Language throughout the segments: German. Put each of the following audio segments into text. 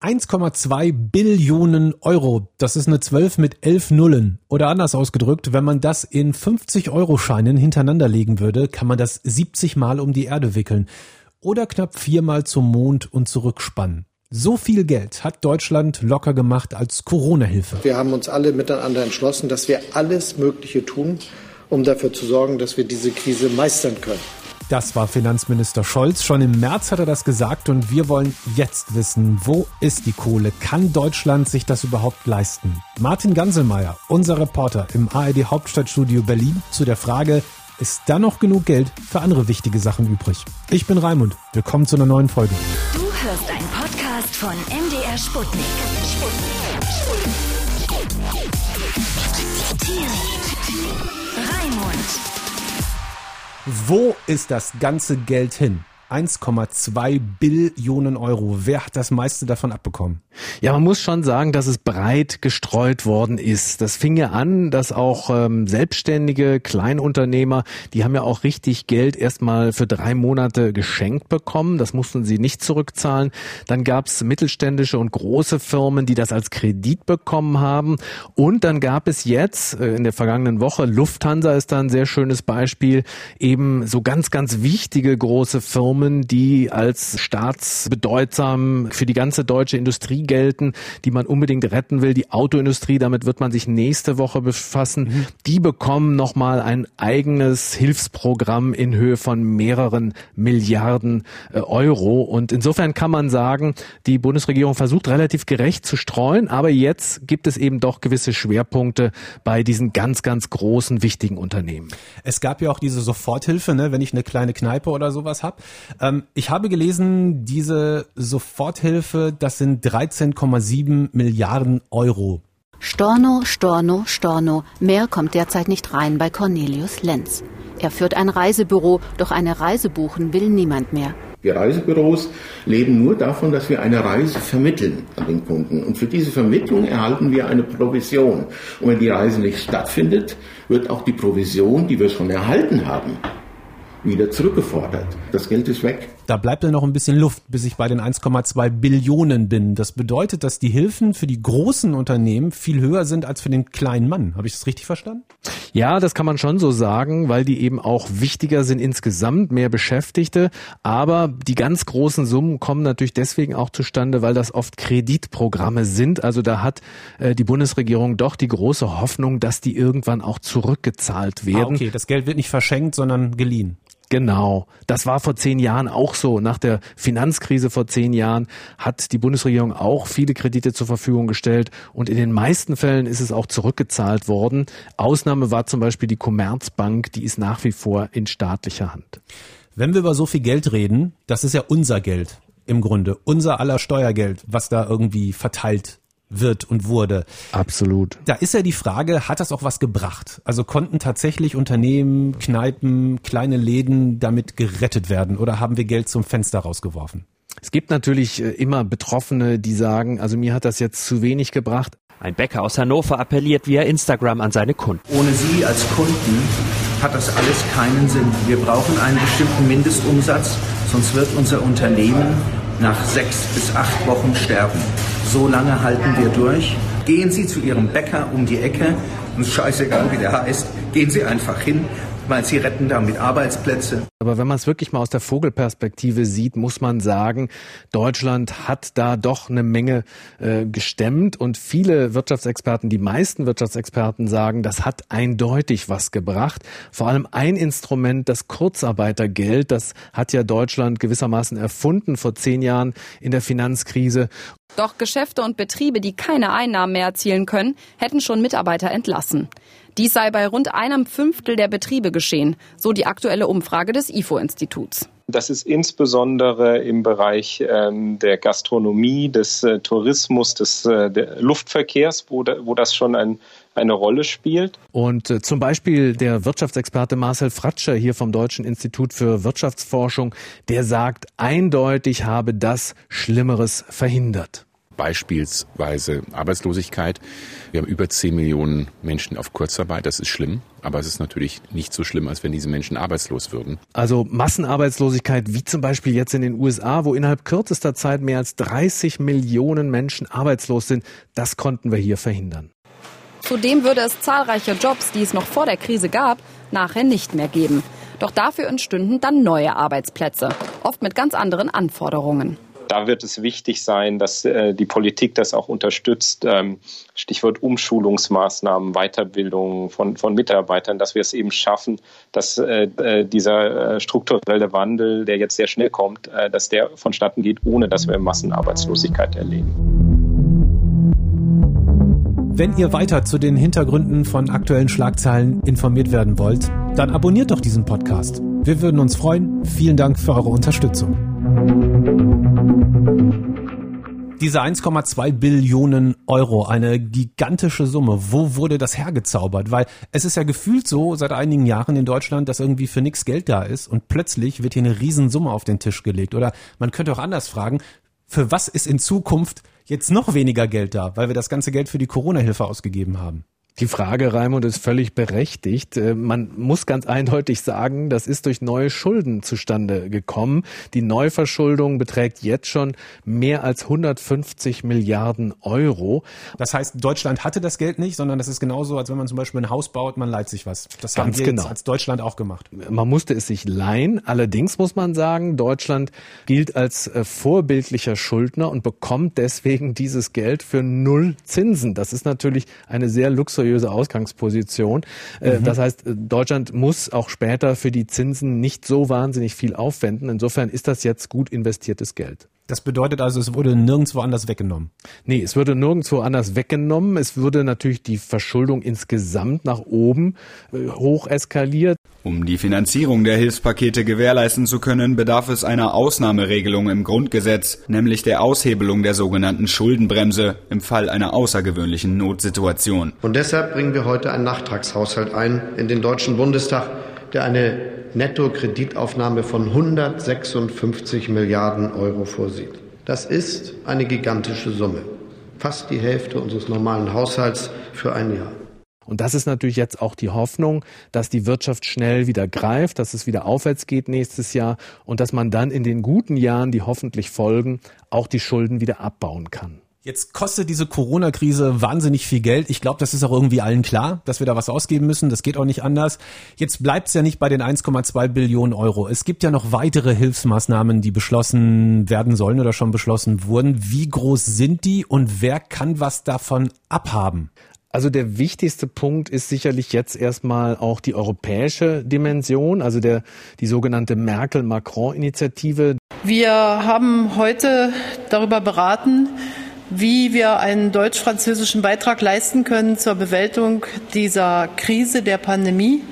1,2 Billionen Euro. Das ist eine 12 mit 11 Nullen. Oder anders ausgedrückt, wenn man das in 50 Euro Scheinen hintereinander legen würde, kann man das 70 Mal um die Erde wickeln. Oder knapp viermal zum Mond und zurückspannen. So viel Geld hat Deutschland locker gemacht als Corona-Hilfe. Wir haben uns alle miteinander entschlossen, dass wir alles Mögliche tun, um dafür zu sorgen, dass wir diese Krise meistern können. Das war Finanzminister Scholz. Schon im März hat er das gesagt und wir wollen jetzt wissen, wo ist die Kohle? Kann Deutschland sich das überhaupt leisten? Martin Ganselmeier, unser Reporter im ARD Hauptstadtstudio Berlin, zu der Frage, ist da noch genug Geld für andere wichtige Sachen übrig? Ich bin Raimund. Willkommen zu einer neuen Folge. Du hörst einen Podcast von MDR Sputnik. Sputnik. Raimund. Wo ist das ganze Geld hin? 1,2 Billionen Euro. Wer hat das meiste davon abbekommen? Ja, man muss schon sagen, dass es breit gestreut worden ist. Das fing ja an, dass auch ähm, selbstständige Kleinunternehmer, die haben ja auch richtig Geld erstmal für drei Monate geschenkt bekommen. Das mussten sie nicht zurückzahlen. Dann gab es mittelständische und große Firmen, die das als Kredit bekommen haben. Und dann gab es jetzt äh, in der vergangenen Woche, Lufthansa ist da ein sehr schönes Beispiel, eben so ganz, ganz wichtige große Firmen, Firmen, die als staatsbedeutsam für die ganze deutsche Industrie gelten, die man unbedingt retten will. Die Autoindustrie, damit wird man sich nächste Woche befassen. Mhm. Die bekommen nochmal ein eigenes Hilfsprogramm in Höhe von mehreren Milliarden äh, Euro. Und insofern kann man sagen, die Bundesregierung versucht relativ gerecht zu streuen, aber jetzt gibt es eben doch gewisse Schwerpunkte bei diesen ganz, ganz großen, wichtigen Unternehmen. Es gab ja auch diese Soforthilfe, ne, wenn ich eine kleine Kneipe oder sowas habe. Ähm, ich habe gelesen, diese Soforthilfe, das sind 13,7 Milliarden Euro. Storno, Storno, Storno. Mehr kommt derzeit nicht rein bei Cornelius Lenz. Er führt ein Reisebüro, doch eine Reise buchen will niemand mehr. Die Reisebüros leben nur davon, dass wir eine Reise vermitteln an den Kunden. Und für diese Vermittlung erhalten wir eine Provision. Und wenn die Reise nicht stattfindet, wird auch die Provision, die wir schon erhalten haben, wieder zurückgefordert. Das Geld ist weg. Da bleibt ja noch ein bisschen Luft, bis ich bei den 1,2 Billionen bin. Das bedeutet, dass die Hilfen für die großen Unternehmen viel höher sind als für den kleinen Mann. Habe ich das richtig verstanden? Ja, das kann man schon so sagen, weil die eben auch wichtiger sind insgesamt, mehr Beschäftigte. Aber die ganz großen Summen kommen natürlich deswegen auch zustande, weil das oft Kreditprogramme sind. Also da hat äh, die Bundesregierung doch die große Hoffnung, dass die irgendwann auch zurückgezahlt werden. Ah, okay, das Geld wird nicht verschenkt, sondern geliehen. Genau. Das war vor zehn Jahren auch so. Nach der Finanzkrise vor zehn Jahren hat die Bundesregierung auch viele Kredite zur Verfügung gestellt und in den meisten Fällen ist es auch zurückgezahlt worden. Ausnahme war zum Beispiel die Commerzbank, die ist nach wie vor in staatlicher Hand. Wenn wir über so viel Geld reden, das ist ja unser Geld im Grunde, unser aller Steuergeld, was da irgendwie verteilt wird und wurde. Absolut. Da ist ja die Frage, hat das auch was gebracht? Also konnten tatsächlich Unternehmen, Kneipen, kleine Läden damit gerettet werden oder haben wir Geld zum Fenster rausgeworfen? Es gibt natürlich äh, immer Betroffene, die sagen, also mir hat das jetzt zu wenig gebracht. Ein Bäcker aus Hannover appelliert via Instagram an seine Kunden. Ohne Sie als Kunden hat das alles keinen Sinn. Wir brauchen einen bestimmten Mindestumsatz, sonst wird unser Unternehmen nach sechs bis acht Wochen sterben. So lange halten wir durch. Gehen Sie zu Ihrem Bäcker um die Ecke, uns scheißegal, wie der heißt, gehen Sie einfach hin, weil sie retten damit Arbeitsplätze. Aber wenn man es wirklich mal aus der Vogelperspektive sieht, muss man sagen, Deutschland hat da doch eine Menge äh, gestemmt und viele Wirtschaftsexperten, die meisten Wirtschaftsexperten sagen, das hat eindeutig was gebracht. Vor allem ein Instrument, das Kurzarbeitergeld, das hat ja Deutschland gewissermaßen erfunden vor zehn Jahren in der Finanzkrise. Doch Geschäfte und Betriebe, die keine Einnahmen mehr erzielen können, hätten schon Mitarbeiter entlassen. Dies sei bei rund einem Fünftel der Betriebe geschehen, so die aktuelle Umfrage des IFO-Instituts. Das ist insbesondere im Bereich ähm, der Gastronomie, des äh, Tourismus, des äh, Luftverkehrs, wo, da, wo das schon ein, eine Rolle spielt. Und äh, zum Beispiel der Wirtschaftsexperte Marcel Fratscher hier vom Deutschen Institut für Wirtschaftsforschung, der sagt, eindeutig habe das Schlimmeres verhindert. Beispielsweise Arbeitslosigkeit. Wir haben über 10 Millionen Menschen auf Kurzarbeit. Das ist schlimm. Aber es ist natürlich nicht so schlimm, als wenn diese Menschen arbeitslos würden. Also Massenarbeitslosigkeit, wie zum Beispiel jetzt in den USA, wo innerhalb kürzester Zeit mehr als 30 Millionen Menschen arbeitslos sind, das konnten wir hier verhindern. Zudem würde es zahlreiche Jobs, die es noch vor der Krise gab, nachher nicht mehr geben. Doch dafür entstünden dann neue Arbeitsplätze, oft mit ganz anderen Anforderungen. Da wird es wichtig sein, dass äh, die Politik das auch unterstützt. Ähm, Stichwort Umschulungsmaßnahmen, Weiterbildung von, von Mitarbeitern, dass wir es eben schaffen, dass äh, äh dieser äh, strukturelle Wandel, der jetzt sehr schnell kommt, äh, dass der vonstatten geht, ohne dass wir Massenarbeitslosigkeit erleben. Wenn ihr weiter zu den Hintergründen von aktuellen Schlagzeilen informiert werden wollt, dann abonniert doch diesen Podcast. Wir würden uns freuen. Vielen Dank für eure Unterstützung. Diese 1,2 Billionen Euro, eine gigantische Summe. Wo wurde das hergezaubert? Weil es ist ja gefühlt so seit einigen Jahren in Deutschland, dass irgendwie für nichts Geld da ist und plötzlich wird hier eine Riesensumme auf den Tisch gelegt. Oder man könnte auch anders fragen, für was ist in Zukunft jetzt noch weniger Geld da, weil wir das ganze Geld für die Corona-Hilfe ausgegeben haben? Die Frage, Raimund, ist völlig berechtigt. Äh, man muss ganz eindeutig sagen, das ist durch neue Schulden zustande gekommen. Die Neuverschuldung beträgt jetzt schon mehr als 150 Milliarden Euro. Das heißt, Deutschland hatte das Geld nicht, sondern das ist genauso, als wenn man zum Beispiel ein Haus baut, man leiht sich was. Das ganz haben wir genau. als Deutschland auch gemacht. Man musste es sich leihen. Allerdings muss man sagen, Deutschland gilt als äh, vorbildlicher Schuldner und bekommt deswegen dieses Geld für null Zinsen. Das ist natürlich eine sehr luxuriöse seriöse Ausgangsposition. Äh, mhm. Das heißt, Deutschland muss auch später für die Zinsen nicht so wahnsinnig viel aufwenden. Insofern ist das jetzt gut investiertes Geld. Das bedeutet also, es wurde nirgendwo anders weggenommen. Nee, es würde nirgendwo anders weggenommen. Es würde natürlich die Verschuldung insgesamt nach oben äh, hoch eskaliert. Um die Finanzierung der Hilfspakete gewährleisten zu können, bedarf es einer Ausnahmeregelung im Grundgesetz, nämlich der Aushebelung der sogenannten Schuldenbremse im Fall einer außergewöhnlichen Notsituation. Und deshalb bringen wir heute einen Nachtragshaushalt ein in den Deutschen Bundestag, der eine Nettokreditaufnahme von 156 Milliarden Euro vorsieht. Das ist eine gigantische Summe, fast die Hälfte unseres normalen Haushalts für ein Jahr. Und das ist natürlich jetzt auch die Hoffnung, dass die Wirtschaft schnell wieder greift, dass es wieder aufwärts geht nächstes Jahr und dass man dann in den guten Jahren, die hoffentlich folgen, auch die Schulden wieder abbauen kann. Jetzt kostet diese Corona-Krise wahnsinnig viel Geld. Ich glaube, das ist auch irgendwie allen klar, dass wir da was ausgeben müssen. Das geht auch nicht anders. Jetzt bleibt es ja nicht bei den 1,2 Billionen Euro. Es gibt ja noch weitere Hilfsmaßnahmen, die beschlossen werden sollen oder schon beschlossen wurden. Wie groß sind die und wer kann was davon abhaben? Also der wichtigste Punkt ist sicherlich jetzt erstmal auch die europäische Dimension, also der, die sogenannte Merkel-Macron-Initiative. Wir haben heute darüber beraten, wie wir einen deutsch-französischen Beitrag leisten können zur Bewältigung dieser Krise der Pandemie,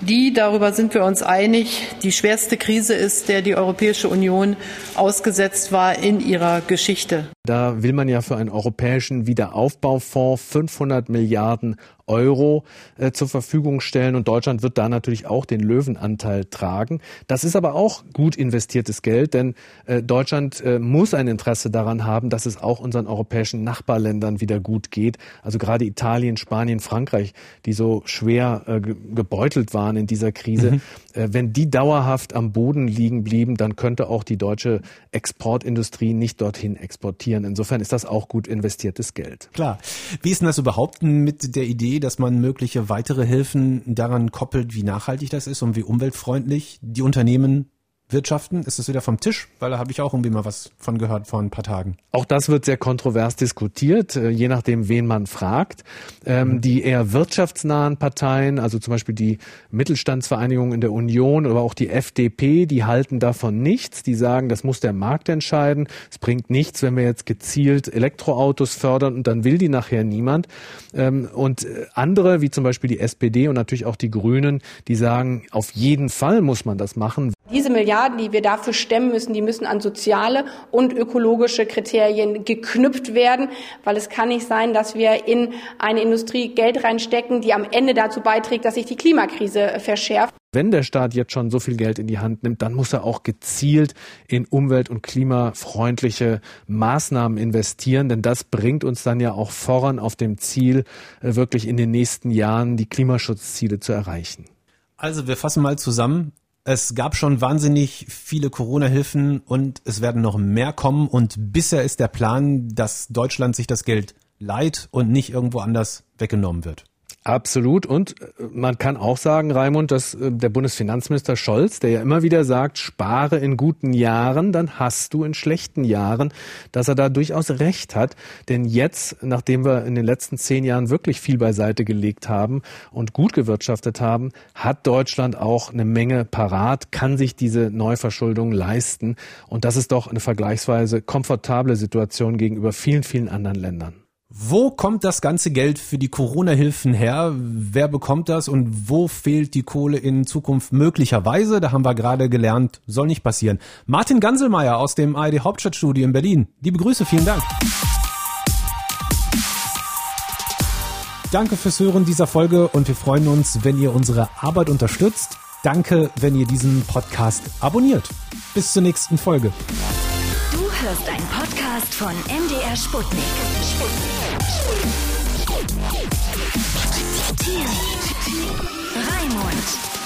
die, darüber sind wir uns einig, die schwerste Krise ist, der die Europäische Union ausgesetzt war in ihrer Geschichte. Da will man ja für einen europäischen Wiederaufbaufonds 500 Milliarden Euro äh, zur Verfügung stellen und Deutschland wird da natürlich auch den Löwenanteil tragen. Das ist aber auch gut investiertes Geld, denn äh, Deutschland äh, muss ein Interesse daran haben, dass es auch unseren europäischen Nachbarländern wieder gut geht. Also gerade Italien, Spanien, Frankreich, die so schwer äh, gebeutelt waren in dieser Krise. Mhm. Äh, wenn die dauerhaft am Boden liegen blieben, dann könnte auch die deutsche Exportindustrie nicht dorthin exportieren. Insofern ist das auch gut investiertes Geld. Klar. Wie ist denn das überhaupt mit der Idee, dass man mögliche weitere Hilfen daran koppelt, wie nachhaltig das ist und wie umweltfreundlich die Unternehmen wirtschaften? Ist das wieder vom Tisch? Weil da habe ich auch irgendwie mal was von gehört vor ein paar Tagen. Auch das wird sehr kontrovers diskutiert, äh, je nachdem, wen man fragt. Ähm, mhm. Die eher wirtschaftsnahen Parteien, also zum Beispiel die Mittelstandsvereinigung in der Union, aber auch die FDP, die halten davon nichts. Die sagen, das muss der Markt entscheiden. Es bringt nichts, wenn wir jetzt gezielt Elektroautos fördern und dann will die nachher niemand. Ähm, und äh, andere, wie zum Beispiel die SPD und natürlich auch die Grünen, die sagen, auf jeden Fall muss man das machen. Diese Milliarden, die wir dafür stemmen müssen, die müssen an soziale und ökologische Kriterien geknüpft werden, weil es kann nicht sein, dass wir in eine Industrie Geld reinstecken, die am Ende dazu beiträgt, dass sich die Klimakrise verschärft. Wenn der Staat jetzt schon so viel Geld in die Hand nimmt, dann muss er auch gezielt in umwelt- und klimafreundliche Maßnahmen investieren, denn das bringt uns dann ja auch voran auf dem Ziel, wirklich in den nächsten Jahren die Klimaschutzziele zu erreichen. Also wir fassen mal zusammen. Es gab schon wahnsinnig viele Corona-Hilfen und es werden noch mehr kommen und bisher ist der Plan, dass Deutschland sich das Geld leiht und nicht irgendwo anders weggenommen wird. Absolut. Und äh, man kann auch sagen, Raimund, dass äh, der Bundesfinanzminister Scholz, der ja immer wieder sagt, spare in guten Jahren, dann hast du in schlechten Jahren, dass er da durchaus recht hat. Denn jetzt, nachdem wir in den letzten zehn Jahren wirklich viel beiseite gelegt haben und gut gewirtschaftet haben, hat Deutschland auch eine Menge parat, kann sich diese Neuverschuldung leisten. Und das ist doch eine vergleichsweise komfortable Situation gegenüber vielen, vielen anderen Ländern. Wo kommt das ganze Geld für die Corona-Hilfen her? Wer bekommt das und wo fehlt die Kohle in Zukunft möglicherweise? Da haben wir gerade gelernt, soll nicht passieren. Martin Ganselmeier aus dem ARD Hauptstadtstudio in Berlin. Liebe Grüße, vielen Dank. Danke fürs Hören dieser Folge und wir freuen uns, wenn ihr unsere Arbeit unterstützt. Danke, wenn ihr diesen Podcast abonniert. Bis zur nächsten Folge hörst einen Podcast von MDR Sputnik. Sputnik. Sputnik. Raimund.